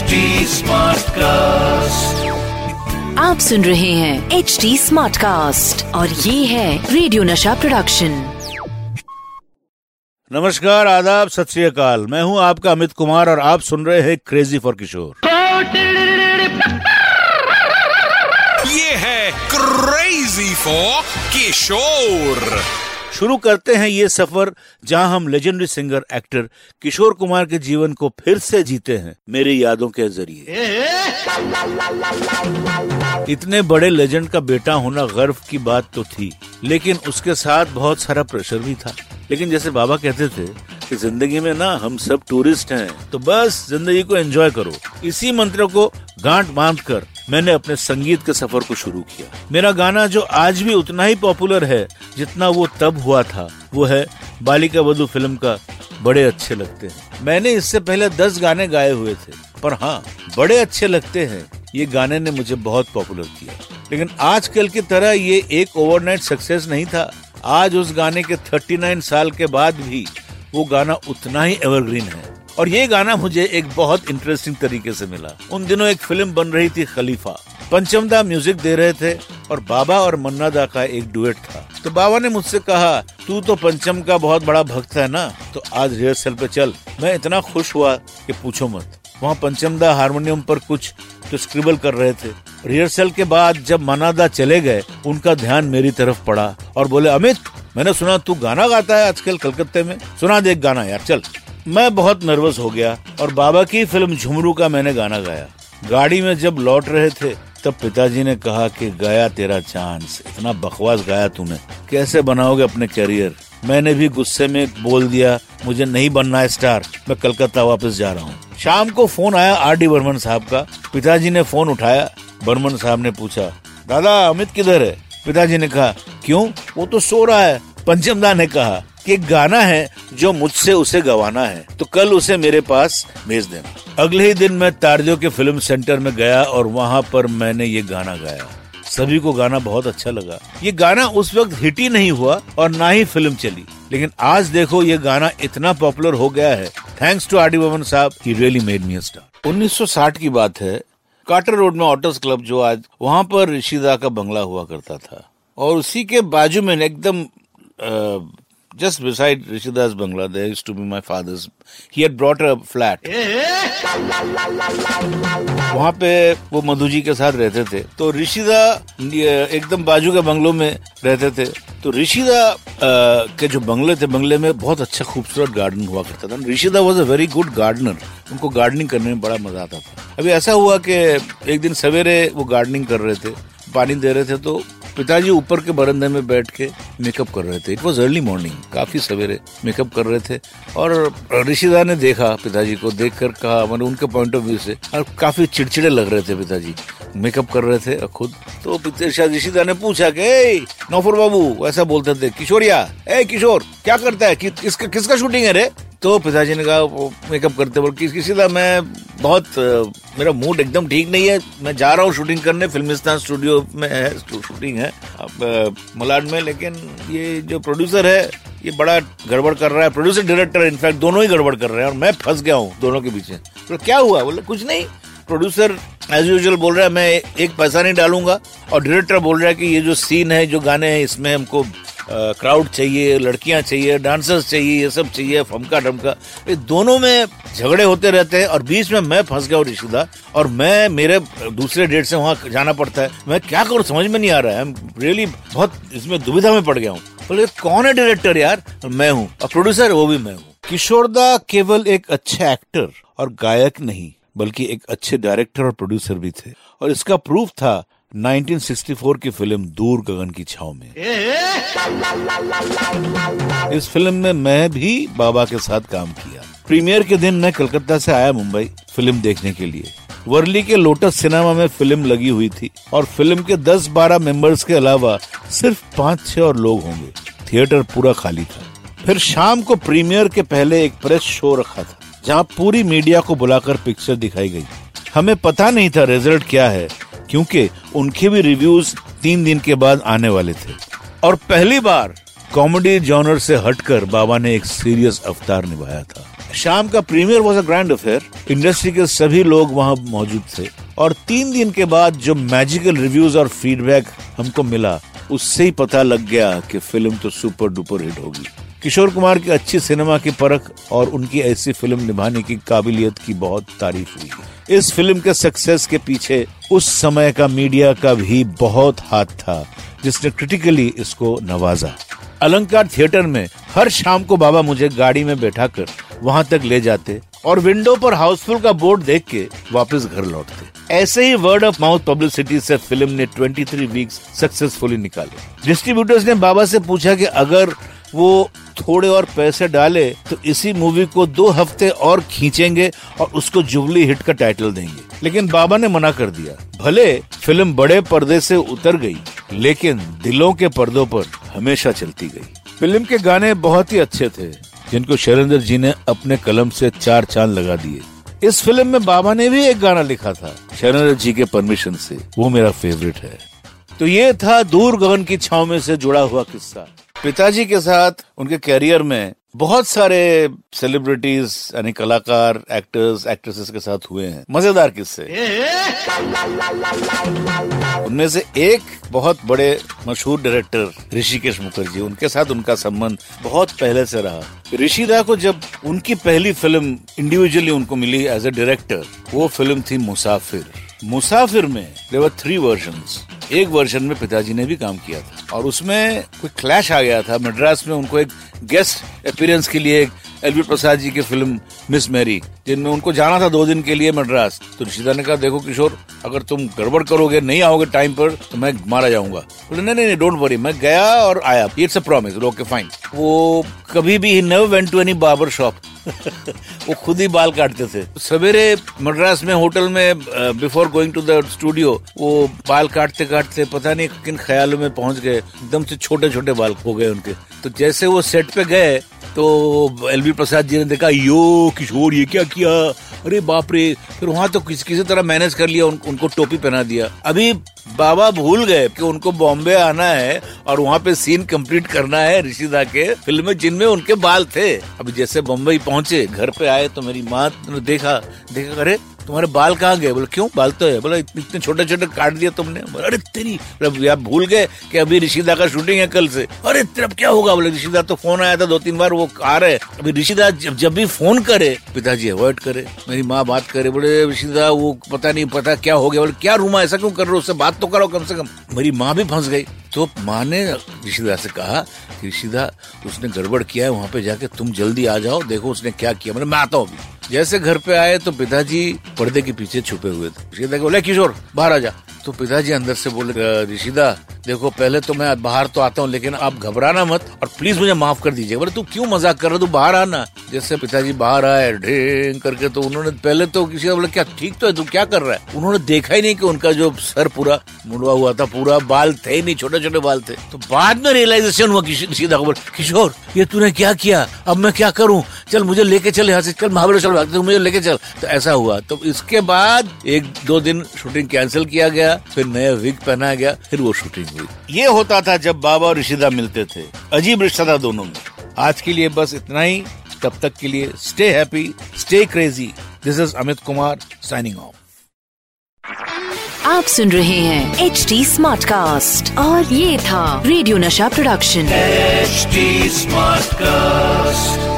HD cast आप सुन रहे हैं एच डी स्मार्ट कास्ट और ये है रेडियो नशा प्रोडक्शन नमस्कार आदाब सत श्री अकाल। मैं हूँ आपका अमित कुमार और आप सुन रहे हैं क्रेजी फॉर किशोर ये है क्रेजी फॉर किशोर शुरू करते हैं ये सफ़र, जहाँ हम legendary singer actor Kishore Kumar के जीवन को फिर से जीते हैं, मेरी यादों के ज़रिए। इतने बड़े लेजेंड का बेटा होना गर्व की बात तो थी, लेकिन उसके साथ बहुत सारा प्रेशर भी था। लेकिन जैसे बाबा कहते थे कि ज़िंदगी में ना हम सब टूरिस्ट हैं तो बस ज़िंदगी को एंजॉय करो। इसी मंत्र को गांठ बाँध कर मैंने अपने संगीत के सफ़र को शुरू किया। मेरा गाना जो आज भी उतना ही पॉपुलर है, जितना वो तब हुआ था, वो है बालिका वधु फ़िल्म का बड़े अच्छे लगते हैं। मैंने इससे पहले दस गाने गाए हुए थे, पर हाँ बड़े अच्छे लगते हैं। ये गाने ने मुझे बहुत पॉपुलर किया। लेकिन आजकल की तरह ये एक ओवरनाइट सक्सेस नहीं था। आज उस गाने के 39 साल के बाद भी वो गाना उतना ही एवरग्रीन है। और ये गाना मुझे एक बहुत इंटरेस्टिंग तरीके से मिला। उन दिनों एक फ़िल्म बन रही थी खलीफा। पंचमदा म्यूज़िक दे रहे थे और बाबा और मन्ना दा का एक डुएट था। तो बाबा ने मुझसे कहा, तू तो पंचम का बहुत बड़ा भक्त है ना? तो आज रिहर्सल पे चल। मैं इतना खुश हुआ कि पूछो मत। वहाँ पंचमदा हारमोनियम पर कुछ तो स्क्रिबल कर रहे थे। रिहर्सल के बाद जब मनादा चले गए, उनका ध्यान मेरी तरफ़ पड़ा और बोले, अमित, मैंने सुना तू गाना गाता है आजकल कलकत्ते में। सुना दे एक गाना यार, चल। मैं बहुत नर्वस हो गया और बाबा की फ़िल्म झुमरू का मैंने गाना गाया। गाड़ी में जब लौट रहे थे, तब पिताजी ने कहा कि गया तेरा चांस, इतना बकवास गाया तूने। कैसे बनाओगे अपने करियर मैंने भी गुस्से में बोल दिया, मुझे नहीं बनना है स्टार मैं कलकत्ता वापस जा रहा हूँ। शाम को फ़ोन आया आर डी बर्मन साहब का। पिताजी ने फ़ोन उठाया, बर्मन साहब ने पूछा, दादा, अमित किधर है? पिताजी ने कहा, क्यों? वो तो सो रहा है, पंचमदा ने कहा कि गाना है जो मुझसे उसे गवाना है तो कल उसे मेरे पास भेज देना। अगले ही दिन मैं तारजो के फ़िल्म सेंटर में गया और वहाँ पर मैंने ये गाना गाया। सभी को गाना बहुत अच्छा लगा। ये गाना उस वक्त हिट ही नहीं हुआ और ना ही फ़िल्म चली। लेकिन आज देखो, ये गाना इतना पॉपुलर हो गया है। थैंक्स टू आर डी साहब he really made me star 1960 की बात है। कार्टर रोड में ऑटर्स क्लब जो आज, वहाँ पर ऋषिदा का बंगला हुआ करता था। और उसी के बाजू में एकदम just beside Rishida's Bangla, there used to be my father's. He had brought a flat. वहाँ पे वो मधु जी के साथ रहते थे। तो ऋषिदा एकदम बाजू के बंगलों में रहते थे। तो ऋषिदा के जो बंगले थे बंगले में बहुत अच्छा खूबसूरत गार्डन हुआ करता था। Rishida was a very good gardener उनको गार्डनिंग करने में बड़ा मज़ा आता था। अभी ऐसा हुआ कि एक दिन सवेरे वो गार्डनिंग कर रहे थे पानी दे रहे थे तो पिताजी ऊपर के बरंदे में बैठ के मेकअप कर रहे थे। इट वॉज़ अर्ली मॉर्निंग काफ़ी सवेरे मेकअप कर रहे थे। और ऋषिदा ने देखा पिताजी को देख कर कहा मैंने उनके पॉइंट ऑफ़ व्यू से और काफ़ी चिड़चिड़े लग रहे थे पिताजी। मेकअप कर रहे थे खुद तो शायद ऋषिदा ने पूछा कि नौफर बाबू ऐसा बोलते थे किशोरिया ए किशोर क्या करता है? कि, किसका किसका शूटिंग है रे? तो पिताजी ने कहा मेकअप करते वक्त किस का मैं बहुत, मेरा मूड एकदम ठीक नहीं है। मैं जा रहा हूँ शूटिंग करने फिल्मिस्तान स्टूडियो में है शूटिंग है, अब मलाड में, लेकिन ये जो प्रोड्यूसर है, ये बड़ा गड़बड़ कर रहा है। प्रोड्यूसर डायरेक्टर इनफैक्ट दोनों ही गड़बड़ कर रहे हैं और मैं फंस गया हूँ दोनों के पीछे। तो क्या हुआ? बोले, कुछ नहीं। प्रोड्यूसर एज यूजल बोल रहा है, मैं एक पैसा नहीं डालूँगा। और डायरेक्टर बोल रहा है कि ये जो सीन है, जो गाने हैं, इसमें हमको क्राउड चाहिए, लड़कियाँ चाहिए डांसर्स चाहिए, ये सब चाहिए, फमका, डमका। ये दोनों में झगड़े होते रहते हैं और बीच में मैं फंस गया और ऋषिदा और मैं, मेरे दूसरे डेट से वहाँ जाना पड़ता है। मैं क्या करूँ, समझ में नहीं आ रहा है। रियली बहुत इसमें दुविधा में पड़ गया हूँ। बोले, कौन है डायरेक्टर यार? मैं हूँ। और प्रोड्यूसर वो भी मैं हूँ। किशोरदा केवल एक अच्छे एक्टर और गायक नहीं, बल्कि एक अच्छे डायरेक्टर और प्रोड्यूसर भी थे। और इसका प्रूफ था 1964 की फ़िल्म दूर गगन की छाव में। इस फ़िल्म में मैं भी बाबा के साथ काम किया। प्रीमियर के दिन मैं कलकत्ता से आया मुंबई फ़िल्म देखने के लिए। वर्ली के लोटस सिनेमा में फ़िल्म लगी हुई थी और फ़िल्म के 10-12 मेंबर्स के अलावा सिर्फ़ पाँच छह और लोग होंगे। थिएटर पूरा खाली था। फिर शाम को प्रीमियर के पहले एक प्रेस शो रखा था जहाँ पूरी मीडिया को बुलाकर पिक्चर दिखाई गई। हमें पता नहीं था रिज़ल्ट क्या है क्योंकि उनके भी रिव्यूज़ तीन दिन के बाद आने वाले थे। और पहली बार कॉमेडी जॉनर से हटकर बाबा ने एक सीरियस अवतार निभाया था। शाम का premiere was a grand affair industry के सभी लोग वहाँ मौजूद थे। और तीन दिन के बाद जो मैजिकल रिव्यूज़ और फीडबैक हमको मिला, उससे ही पता लग गया कि फ़िल्म तो सुपर डुपर हिट होगी। किशोर कुमार की अच्छी सिनेमा की परख और उनकी ऐसी फ़िल्म निभाने की काबिलियत की बहुत तारीफ़ हुई। इस फ़िल्म के सक्सेस के पीछे उस समय का मीडिया का भी बहुत हाथ था, जिसने क्रिटिकली इसको नवाजा। अलंकार थिएटर में हर शाम को बाबा मुझे गाड़ी में बैठा कर वहाँ तक ले जाते और विंडो पर हाउसफुल का बोर्ड देख के वापस घर लौटते। ऐसे ही वर्ड ऑफ़ माउथ पब्लिसिटी से फ़िल्म ने 23 वीक्स सक्सेसफुली निकाले। डिस्ट्रीब्यूटर्स ने बाबा से पूछा कि अगर वो थोड़े और पैसे डाले तो इसी मूवी को दो हफ़्ते और खींचेंगे और उसको जुबली हिट का टाइटल देंगे। लेकिन बाबा ने मना कर दिया। भले फ़िल्म बड़े पर्दे से उतर गई, लेकिन दिलों के पर्दों पर हमेशा चलती गई। फ़िल्म के गाने बहुत ही अच्छे थे, जिनको शैलेंद्र जी ने अपने कलम से चार चाँद लगा दिए। इस फ़िल्म में बाबा ने भी एक गाना लिखा था, शैलेंद्र जी के परमिशन से, वो मेरा फेवरेट है। तो ये था दूर गगन की छाव में से जुड़ा हुआ किस्सा। पिताजी के साथ उनके कैरियर में बहुत सारे सेलिब्रिटीज यानी कलाकार एक्टर्स एक्ट्रेसेस के साथ हुए हैं। मज़ेदार किस्से। उनमें से एक बहुत बड़े मशहूर डायरेक्टर ऋषिकेश मुखर्जी, उनके साथ उनका संबंध बहुत पहले से रहा। ऋषिदा को जब उनकी पहली फ़िल्म इंडिविजुअली उनको मिली एज ए डायरेक्टर वो फ़िल्म थी मुसाफिर। मुसाफिर में देवर थ्री वर्जन्स एक वर्जन में पिताजी ने भी काम किया था। और उसमें कोई क्लैश आ गया था। मद्रास में उनको एक गेस्ट अपीयरेंस के लिए एलवी प्रसाद जी की फ़िल्म मिस मैरी जिनमें उनको जाना था दो दिन के लिए मद्रास। तो ऋषिदा ने कहा, देखो किशोर, अगर तुम गड़बड़ करोगे, नहीं आओगे टाइम पर तो मैं मारा जाऊँगा। बोले, नहीं नहीं डोंट वरी मैं गया और आया। It's a promise okay fine वो कभी भी he never went to any barber shop वो खुद ही बाल काटते थे। सवेरे मद्रास में होटल में before going to the studio वो बाल काटते काटते पता नहीं किन ख्यालों में पहुँच गए। एकदम से छोटे छोटे बाल हो गए उनके। तो जैसे वो सेट पे गए तो एल बी प्रसाद जी ने देखा यो किशोर ये क्या किया? अरे बाप रे। फिर वहाँ तो किस किसी तरह मैनेज कर लिया उन, उनको टोपी पहना दिया। अभी बाबा भूल गए कि उनको बॉम्बे आना है और वहाँ पे सीन कंप्लीट करना है ऋषिदा के फ़िल्म में जिनमें उनके बाल थे। अभी जैसे बॉम्बे पहुँचे घर पे आए तो मेरी माँ ने देखा देखा अरे तुम्हारे बाल कहाँ गए? बोले, क्यों? बाल तो है। बोला, इतने छोटे छोटे काट दिया तुमने। अरे तेरी आप भूल गए कि अभी ऋषिदा का शूटिंग है कल से। अरे तेरा क्या होगा? बोले, ऋषिदा तो फ़ोन आया था दो तीन बार, वो आ रहे अभी ऋषिदा जब जब भी फ़ोन करे, पिताजी अवॉइड करे, मेरी माँ बात करे, बोले, ऋषिदा, वो पता नहीं, पता क्या हो गया? बोले, क्या रूमा, ऐसा क्यों कर रहे हो? उससे बात तो करो कम से कम। मेरी माँ भी फंस गई। तो माँ ने ऋषिदा से कहा कि ऋषिदा, उसने गड़बड़ किया है, वहाँ पे जाके तुम जल्दी आ जाओ, देखो उसने क्या किया। मतलब मैं आता हूँ जैसे घर पे आए तो पिताजी पर्दे के पीछे छुपे हुए थे। ऋषिदा के बोले किशोर, बाहर आ जा। तो पिताजी अंदर से बोले ऋषिदा, देखो, पहले तो मैं बाहर तो आता हूँ, लेकिन आप घबराना मत और प्लीज़ मुझे माफ़ कर दीजिए। बोले, तू क्यों मज़ाक कर रहा तू बाहर आना। जैसे पिताजी बाहर आए, ढेंग करके तो उन्होंने पहले तो किसी बोले, क्या ठीक तो है? तू क्या कर रहा है? उन्होंने देखा ही नहीं कि उनका जो सर पूरा मुड़वा हुआ था, पूरा बाल थे ही नहीं छोटे छोटे बाल थे। तो बाद में रियलाइजेशन हुआ खबर किशोर, ये तूने क्या किया? अब मैं क्या करूँ? चल मुझे लेके चल यहाँ से चल महाबलेश्वर मुझे लेके चल। तो ऐसा हुआ। तो इसके बाद एक दो दिन शूटिंग कैंसिल किया गया फिर नया विग पहना गया फिर वो शूटिंग हुई। ये होता था जब बाबा और ऋषिदा मिलते थे अजीब रिश्ता था दोनों में। आज के लिए बस इतना ही। तब तक के लिए stay happy stay crazy this is Amit Kumar signing off आप सुन रहे हैं एच डी स्मार्ट कास्ट और ये था रेडियो नशा प्रोडक्शन एचडी स्मार्ट कास्ट